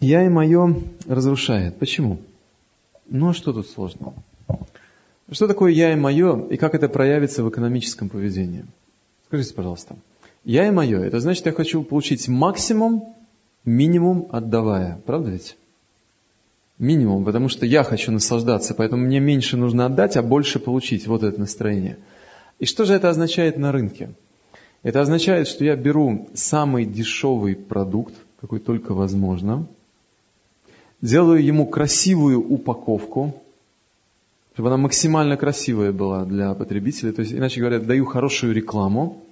Я и мое разрушает. Почему? Ну а что тут сложного? Что такое я и мое, и как это проявится в экономическом поведении? Скажите, пожалуйста. Я и мое, это значит, я хочу получить максимум, минимум отдавая. Правда ведь? Минимум, потому что я хочу наслаждаться, поэтому мне меньше нужно отдать, а больше получить. Вот это настроение. И что же это означает на рынке? Это означает, что я беру самый дешевый продукт, какой только возможно, делаю ему красивую упаковку, чтобы она максимально красивая была для потребителя. То есть, иначе говоря, даю хорошую рекламу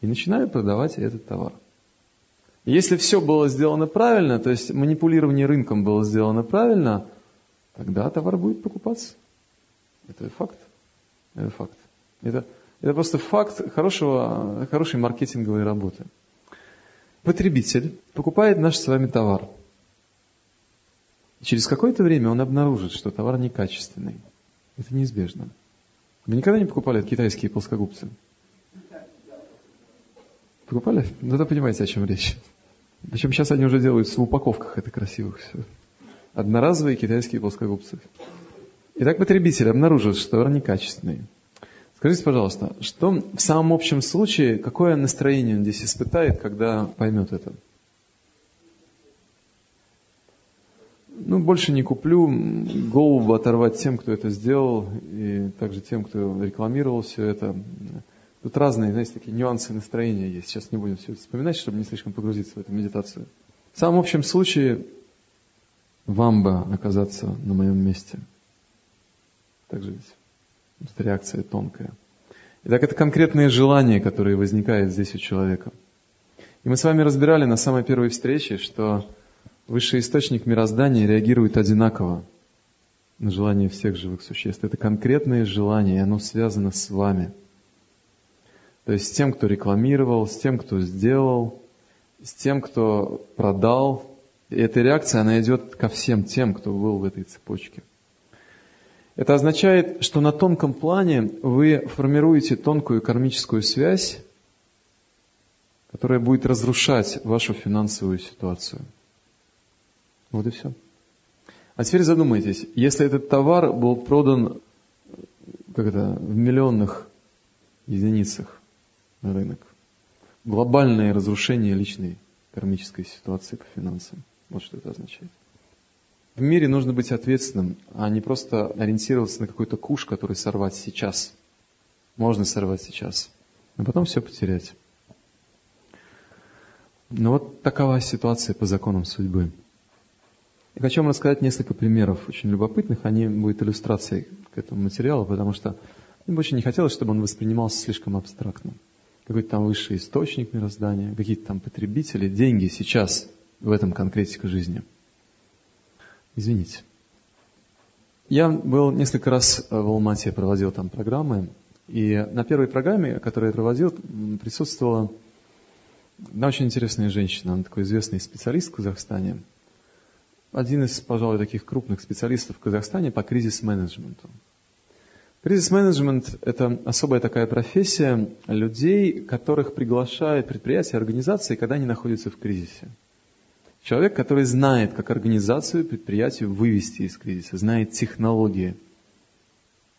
и начинаю продавать этот товар. Если все было сделано правильно, то есть манипулирование рынком было сделано правильно, тогда товар будет покупаться. Это факт. Это факт. Это, это просто факт хорошего, хорошей маркетинговой работы. Потребитель покупает наш с вами товар – через какое-то время он обнаружит, что товар некачественный. Это неизбежно. Вы никогда не покупали китайские плоскогубцы? Покупали? Ну, тогда понимаете, о чем речь. Причем сейчас они уже делают в упаковках это красивых все. Одноразовые китайские плоскогубцы. Итак, потребитель обнаружит, что товар некачественный. Скажите, пожалуйста, что в самом общем случае, какое настроение он здесь испытает, когда поймет это? Ну, больше не куплю, голову оторвать тем, кто это сделал, и также тем, кто рекламировал все это. Тут разные, знаете, такие нюансы настроения есть. Сейчас не будем все это вспоминать, чтобы не слишком погрузиться в эту медитацию. В самом общем случае, вам бы оказаться на моем месте. Так же ведь. Реакция тонкая. Итак, это конкретные желания, которые возникают здесь у человека. И мы с вами разбирали на самой первой встрече, что Высший источник мироздания реагирует одинаково на желания всех живых существ. Это конкретное желание, и оно связано с вами. То есть с тем, кто рекламировал, с тем, кто сделал, с тем, кто продал. И эта реакция, она идет ко всем тем, кто был в этой цепочке. Это означает, что на тонком плане вы формируете тонкую кармическую связь, которая будет разрушать вашу финансовую ситуацию. Вот и все. А теперь задумайтесь, если этот товар был продан как это, в миллионных единицах на рынок, глобальное разрушение личной кармической ситуации по финансам. Вот что это означает. В мире нужно быть ответственным, а не просто ориентироваться на какой-то куш, который сорвать сейчас. Можно сорвать сейчас, а потом все потерять. Но вот такова ситуация по законам судьбы. Я хочу вам рассказать несколько примеров очень любопытных. Они будут иллюстрацией к этому материалу, потому что мне бы очень не хотелось, чтобы он воспринимался слишком абстрактно. Какой-то там высший источник мироздания, какие-то там потребители, деньги сейчас в этом конкретика жизни. Извините. Я был несколько раз в Алмате, проводил там программы, и на первой программе, которую я проводил, присутствовала одна очень интересная женщина, она такой известный специалист в Казахстане – один из, пожалуй, таких крупных специалистов в Казахстане по кризис-менеджменту. Кризис-менеджмент – это особая такая профессия людей, которых приглашают предприятия, организации, когда они находятся в кризисе. Человек, который знает, как организацию, предприятие вывести из кризиса, знает технологии,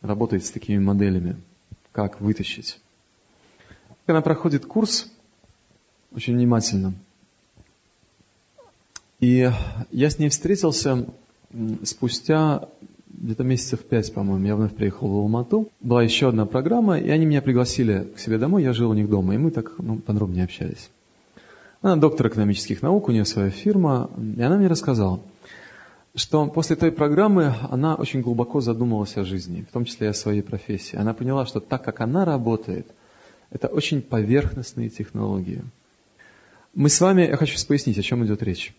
работает с такими моделями, как вытащить. Она проходит курс очень внимательно – и я с ней встретился спустя где-то месяцев пять, по-моему, я вновь приехал в Алмату. Была еще одна программа, и они меня пригласили к себе домой, я жил у них дома, и мы так ну, подробнее общались. Она доктор экономических наук, у нее своя фирма, и она мне рассказала, что после той программы она очень глубоко задумалась о жизни, в том числе и о своей профессии. Она поняла, что так как она работает, это очень поверхностные технологии. Мы с вами, я хочу пояснить, о чем идет речь.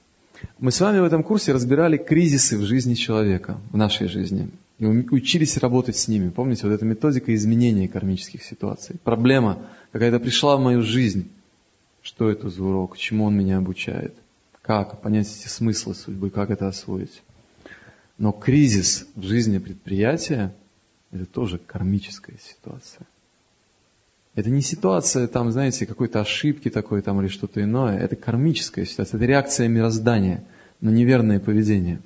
Мы с вами в этом курсе разбирали кризисы в жизни человека, в нашей жизни. И учились работать с ними. Помните, вот эта методика изменения кармических ситуаций. Проблема какая-то пришла в мою жизнь. Что это за урок? Чему он меня обучает? Как понять эти смыслы судьбы? Как это освоить? Но кризис в жизни предприятия – это тоже кармическая ситуация. Это не ситуация, там, знаете, какой-то ошибки такой там или что-то иное. Это кармическая ситуация, это реакция мироздания. на неверное поведение.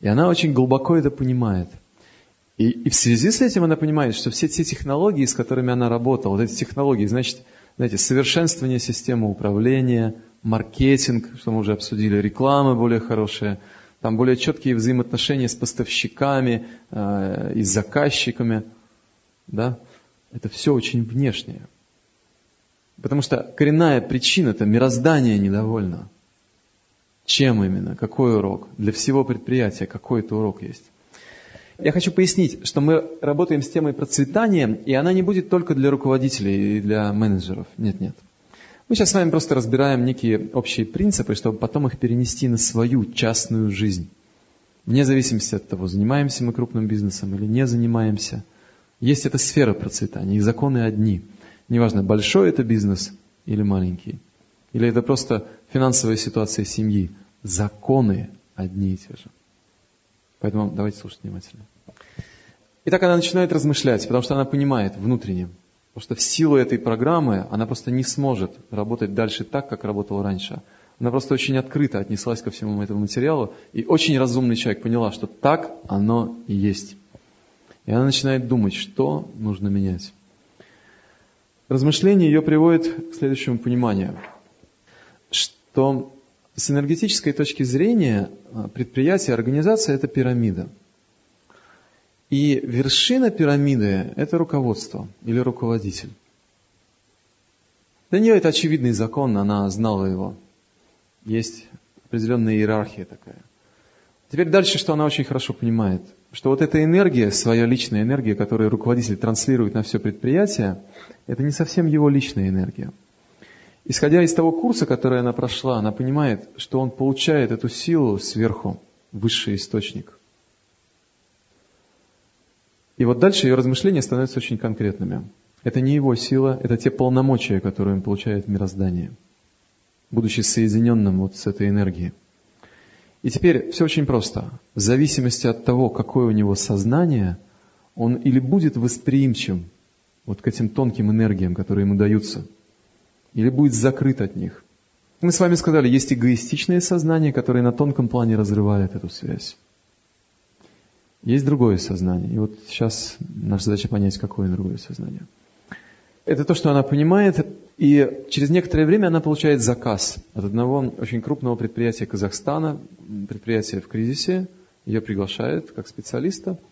И она очень глубоко это понимает. И, и в связи с этим она понимает, что все те технологии, с которыми она работала, вот эти технологии, значит, знаете, совершенствование системы управления, маркетинг, что мы уже обсудили, реклама более хорошая, там более четкие взаимоотношения с поставщиками э, и с заказчиками, да, это все очень внешнее. Потому что коренная причина – это мироздание недовольно. Чем именно? Какой урок? Для всего предприятия какой-то урок есть. Я хочу пояснить, что мы работаем с темой процветания, и она не будет только для руководителей и для менеджеров. Нет, нет. Мы сейчас с вами просто разбираем некие общие принципы, чтобы потом их перенести на свою частную жизнь. Вне зависимости от того, занимаемся мы крупным бизнесом или не занимаемся. Есть эта сфера процветания, и законы одни. Неважно, большой это бизнес или маленький. Или это просто финансовая ситуация семьи. Законы одни и те же. Поэтому давайте слушать внимательно. Итак, она начинает размышлять, потому что она понимает внутренне, потому что в силу этой программы она просто не сможет работать дальше так, как работала раньше. Она просто очень открыто отнеслась ко всему этому материалу, и очень разумный человек поняла, что так оно и есть. И она начинает думать, что нужно менять. Размышление ее приводит к следующему пониманию, что с энергетической точки зрения а, предприятие, организация – это пирамида. И вершина пирамиды – это руководство или руководитель. Для нее это очевидный закон, она знала его. Есть определенная иерархия такая. Теперь дальше, что она очень хорошо понимает, что вот эта энергия, своя личная энергия, которую руководитель транслирует на все предприятие, это не совсем его личная энергия. Исходя из того курса, который она прошла, она понимает, что он получает эту силу сверху, высший источник. И вот дальше ее размышления становятся очень конкретными. Это не его сила, это те полномочия, которые он получает в мироздании, будучи соединенным вот с этой энергией. И теперь все очень просто. В зависимости от того, какое у него сознание, он или будет восприимчив вот к этим тонким энергиям, которые ему даются – или будет закрыт от них. Мы с вами сказали, есть эгоистичное сознание, которое на тонком плане разрывает эту связь. Есть другое сознание. И вот сейчас наша задача понять, какое другое сознание. Это то, что она понимает, и через некоторое время она получает заказ от одного очень крупного предприятия Казахстана, предприятие в кризисе, ее приглашают как специалиста –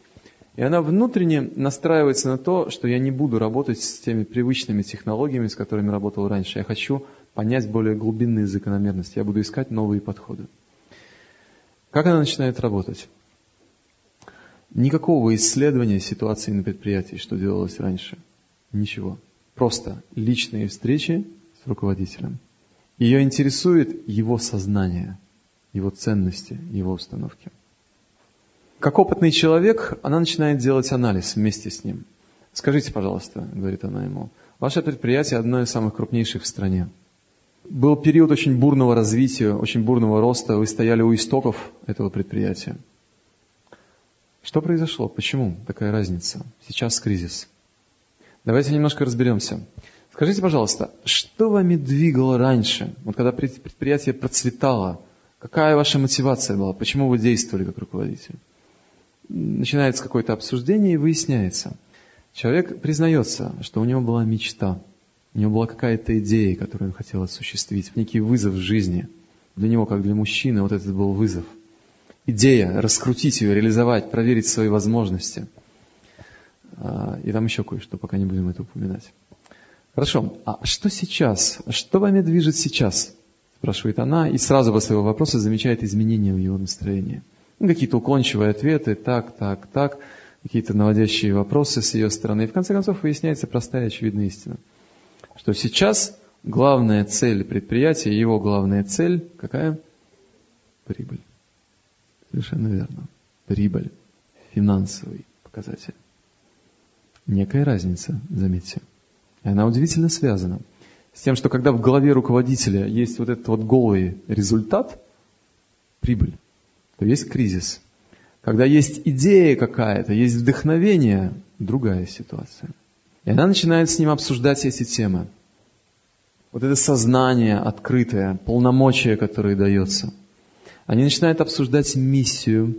и она внутренне настраивается на то, что я не буду работать с теми привычными технологиями, с которыми работал раньше. Я хочу понять более глубинные закономерности. Я буду искать новые подходы. Как она начинает работать? Никакого исследования ситуации на предприятии, что делалось раньше. Ничего. Просто личные встречи с руководителем. Ее интересует его сознание, его ценности, его установки. Как опытный человек, она начинает делать анализ вместе с ним. Скажите, пожалуйста, говорит она ему, ваше предприятие одно из самых крупнейших в стране. Был период очень бурного развития, очень бурного роста, вы стояли у истоков этого предприятия. Что произошло? Почему такая разница? Сейчас кризис. Давайте немножко разберемся. Скажите, пожалуйста, что вами двигало раньше, вот когда предприятие процветало? Какая ваша мотивация была? Почему вы действовали как руководитель? начинается какое-то обсуждение и выясняется. Человек признается, что у него была мечта, у него была какая-то идея, которую он хотел осуществить, некий вызов в жизни. Для него, как для мужчины, вот этот был вызов. Идея, раскрутить ее, реализовать, проверить свои возможности. И там еще кое-что, пока не будем это упоминать. Хорошо, а что сейчас? Что вами движет сейчас? Спрашивает она, и сразу после его вопроса замечает изменения в его настроении. Ну, какие-то уклончивые ответы, так, так, так, какие-то наводящие вопросы с ее стороны. И в конце концов выясняется простая очевидная истина, что сейчас главная цель предприятия, его главная цель какая? Прибыль. Совершенно верно. Прибыль. Финансовый показатель. Некая разница, заметьте. И она удивительно связана с тем, что когда в голове руководителя есть вот этот вот голый результат, прибыль, то есть кризис. Когда есть идея какая-то, есть вдохновение, другая ситуация. И она начинает с ним обсуждать эти темы. Вот это сознание открытое, полномочия, которые дается. Они начинают обсуждать миссию,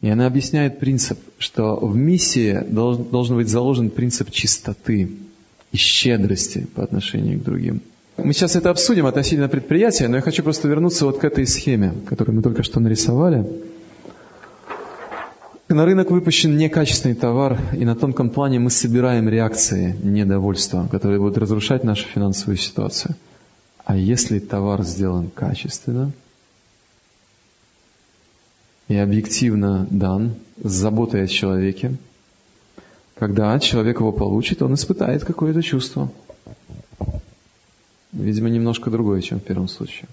и она объясняет принцип, что в миссии должен, должен быть заложен принцип чистоты и щедрости по отношению к другим. Мы сейчас это обсудим относительно предприятия, но я хочу просто вернуться вот к этой схеме, которую мы только что нарисовали. На рынок выпущен некачественный товар, и на тонком плане мы собираем реакции недовольства, которые будут разрушать нашу финансовую ситуацию. А если товар сделан качественно и объективно дан, с заботой о человеке, когда человек его получит, он испытает какое-то чувство. Видимо, немножко другое, чем в первом случае.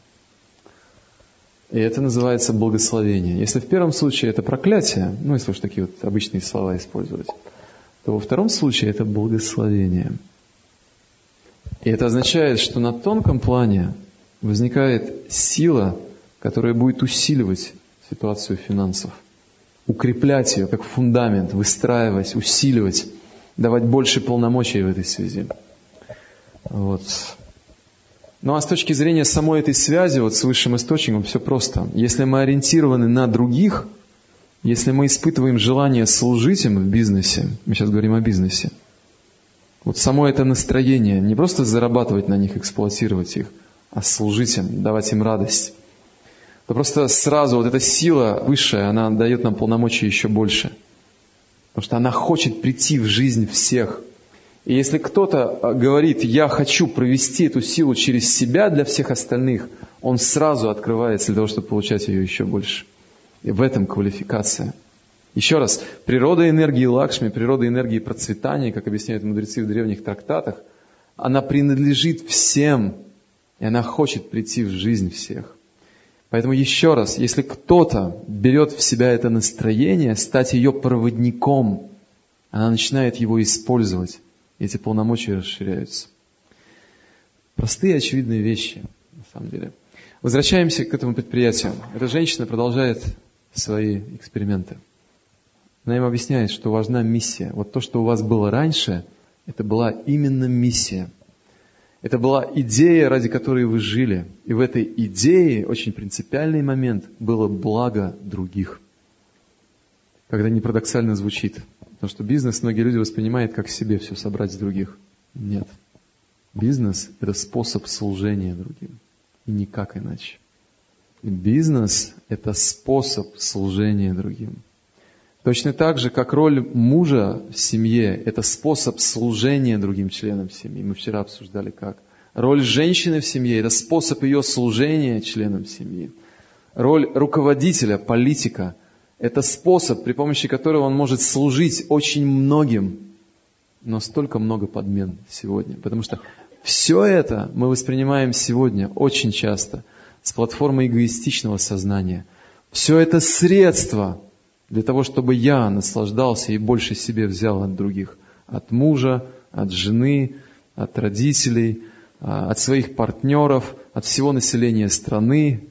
И это называется благословение. Если в первом случае это проклятие, ну если уж такие вот обычные слова использовать, то во втором случае это благословение. И это означает, что на тонком плане возникает сила, которая будет усиливать ситуацию финансов, укреплять ее как фундамент, выстраивать, усиливать, давать больше полномочий в этой связи. Вот. Ну а с точки зрения самой этой связи вот с высшим источником все просто. Если мы ориентированы на других, если мы испытываем желание служить им в бизнесе, мы сейчас говорим о бизнесе, вот само это настроение, не просто зарабатывать на них, эксплуатировать их, а служить им, давать им радость, то просто сразу вот эта сила высшая, она дает нам полномочия еще больше. Потому что она хочет прийти в жизнь всех – и если кто-то а, говорит, я хочу провести эту силу через себя для всех остальных, он сразу открывается для того, чтобы получать ее еще больше. И в этом квалификация. Еще раз, природа энергии Лакшми, природа энергии процветания, как объясняют мудрецы в древних трактатах, она принадлежит всем, и она хочет прийти в жизнь всех. Поэтому еще раз, если кто-то берет в себя это настроение, стать ее проводником, она начинает его использовать эти полномочия расширяются. Простые очевидные вещи, на самом деле. Возвращаемся к этому предприятию. Эта женщина продолжает свои эксперименты. Она им объясняет, что важна миссия. Вот то, что у вас было раньше, это была именно миссия. Это была идея, ради которой вы жили. И в этой идее очень принципиальный момент было благо других. Когда не парадоксально звучит – Потому что бизнес многие люди воспринимают как себе все собрать с других. Нет. Бизнес – это способ служения другим. И никак иначе. Бизнес – это способ служения другим. Точно так же, как роль мужа в семье – это способ служения другим членам семьи. Мы вчера обсуждали как. Роль женщины в семье – это способ ее служения членам семьи. Роль руководителя, политика – это способ, при помощи которого он может служить очень многим, но столько много подмен сегодня. Потому что все это мы воспринимаем сегодня очень часто с платформы эгоистичного сознания. Все это средства для того, чтобы я наслаждался и больше себе взял от других. От мужа, от жены, от родителей, а, от своих партнеров, от всего населения страны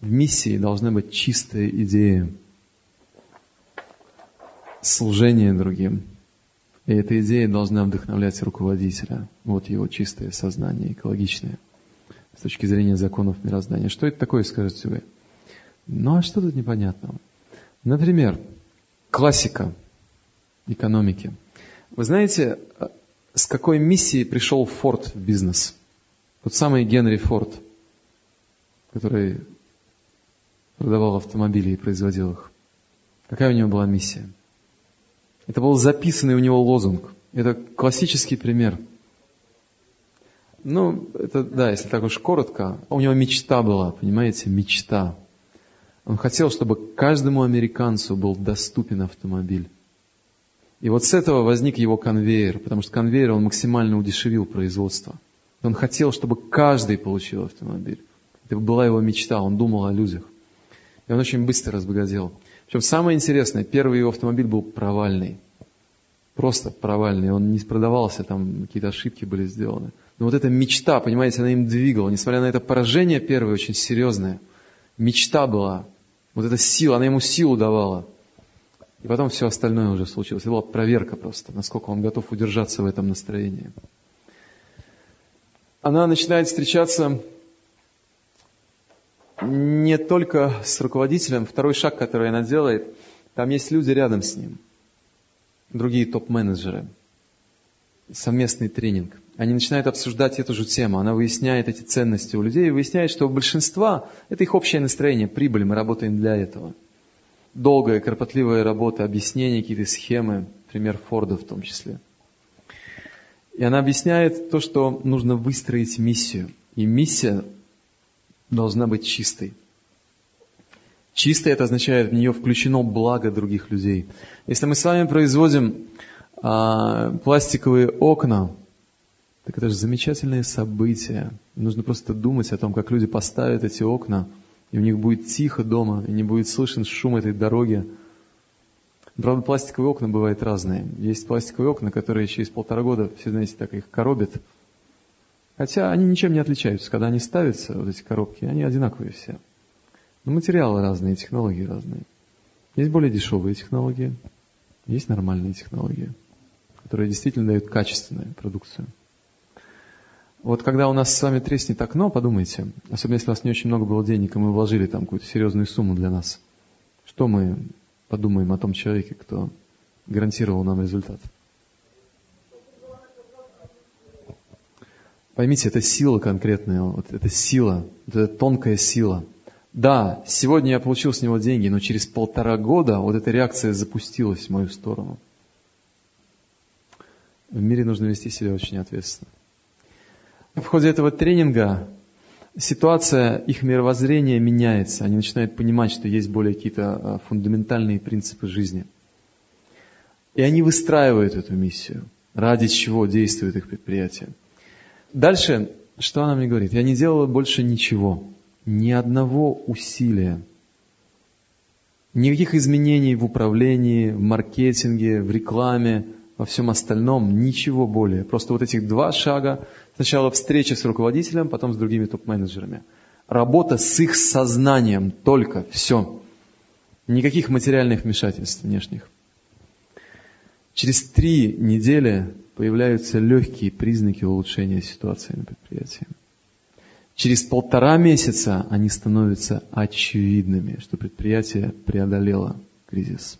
в миссии должна быть чистая идея служения другим. И эта идея должна вдохновлять руководителя. Вот его чистое сознание, экологичное, с точки зрения законов мироздания. Что это такое, скажете вы? Ну а что тут непонятного? Например, классика экономики. Вы знаете, с какой миссией пришел Форд в бизнес? Тот самый Генри Форд, который продавал автомобили и производил их. Какая у него была миссия? Это был записанный у него лозунг. Это классический пример. Ну, это, да, если так уж коротко, у него мечта была, понимаете, мечта. Он хотел, чтобы каждому американцу был доступен автомобиль. И вот с этого возник его конвейер, потому что конвейер он максимально удешевил производство. Он хотел, чтобы каждый получил автомобиль. Это была его мечта, он думал о людях. И он очень быстро разбогател. Причем самое интересное, первый его автомобиль был провальный. Просто провальный. Он не продавался, там какие-то ошибки были сделаны. Но вот эта мечта, понимаете, она им двигала. Несмотря на это поражение первое, очень серьезное, мечта была. Вот эта сила, она ему силу давала. И потом все остальное уже случилось. Это была проверка просто, насколько он готов удержаться в этом настроении. Она начинает встречаться не только с руководителем. Второй шаг, который она делает, там есть люди рядом с ним, другие топ-менеджеры. Совместный тренинг. Они начинают обсуждать эту же тему. Она выясняет эти ценности у людей и выясняет, что у большинства это их общее настроение, прибыль, мы работаем для этого. Долгая, кропотливая работа, объяснения, какие-то схемы, пример Форда в том числе. И она объясняет то, что нужно выстроить миссию. И миссия должна быть чистой. Чистой это означает, в нее включено благо других людей. Если мы с вами производим а, пластиковые окна, так это же замечательное событие. Нужно просто думать о том, как люди поставят эти окна, и у них будет тихо дома, и не будет слышен шум этой дороги. Правда, пластиковые окна бывают разные. Есть пластиковые окна, которые через полтора года, все знаете, так их коробят – Хотя они ничем не отличаются. Когда они ставятся, вот эти коробки, они одинаковые все. Но материалы разные, технологии разные. Есть более дешевые технологии, есть нормальные технологии, которые действительно дают качественную продукцию. Вот когда у нас с вами треснет окно, подумайте, особенно если у вас не очень много было денег, и мы вложили там какую-то серьезную сумму для нас, что мы подумаем о том человеке, кто гарантировал нам результат? Поймите, это сила конкретная, вот это сила, вот это тонкая сила. Да, сегодня я получил с него деньги, но через полтора года вот эта реакция запустилась в мою сторону. В мире нужно вести себя очень ответственно. В ходе этого тренинга ситуация их мировоззрения меняется. Они начинают понимать, что есть более какие-то а, фундаментальные принципы жизни. И они выстраивают эту миссию, ради чего действует их предприятие. Дальше, что она мне говорит? Я не делала больше ничего, ни одного усилия, никаких изменений в управлении, в маркетинге, в рекламе, во всем остальном, ничего более. Просто вот этих два шага. Сначала встреча с руководителем, потом с другими топ-менеджерами. Работа с их сознанием только, все. Никаких материальных вмешательств внешних. Через три недели появляются легкие признаки улучшения ситуации на предприятии. Через полтора месяца они становятся очевидными, что предприятие преодолело кризис.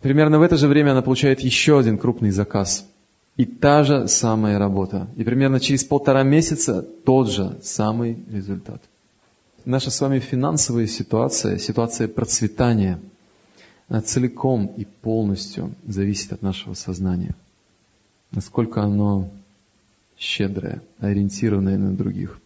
Примерно в это же время она получает еще один крупный заказ. И та же самая работа. И примерно через полтора месяца тот же самый результат. Наша с вами финансовая ситуация, ситуация процветания – она целиком и полностью зависит от нашего сознания. Насколько оно щедрое, ориентированное на других.